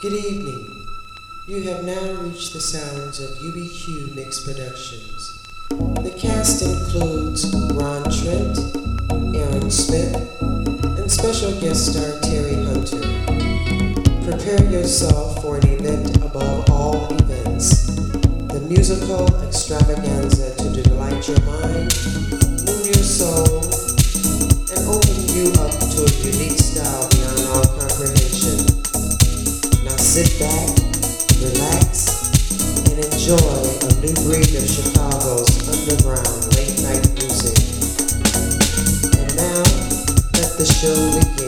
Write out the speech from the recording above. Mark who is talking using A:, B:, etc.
A: Good evening. You have now reached the sounds of UBQ Mix Productions. The cast includes Ron Trent, Aaron Smith, and special guest star Terry Hunter. Prepare yourself for an event above all events. The musical extravaganza to delight your mind, move your soul, and open you up to a unique sit back, relax, and enjoy a new breed of Chicago's underground late night music. And now, let the show begin.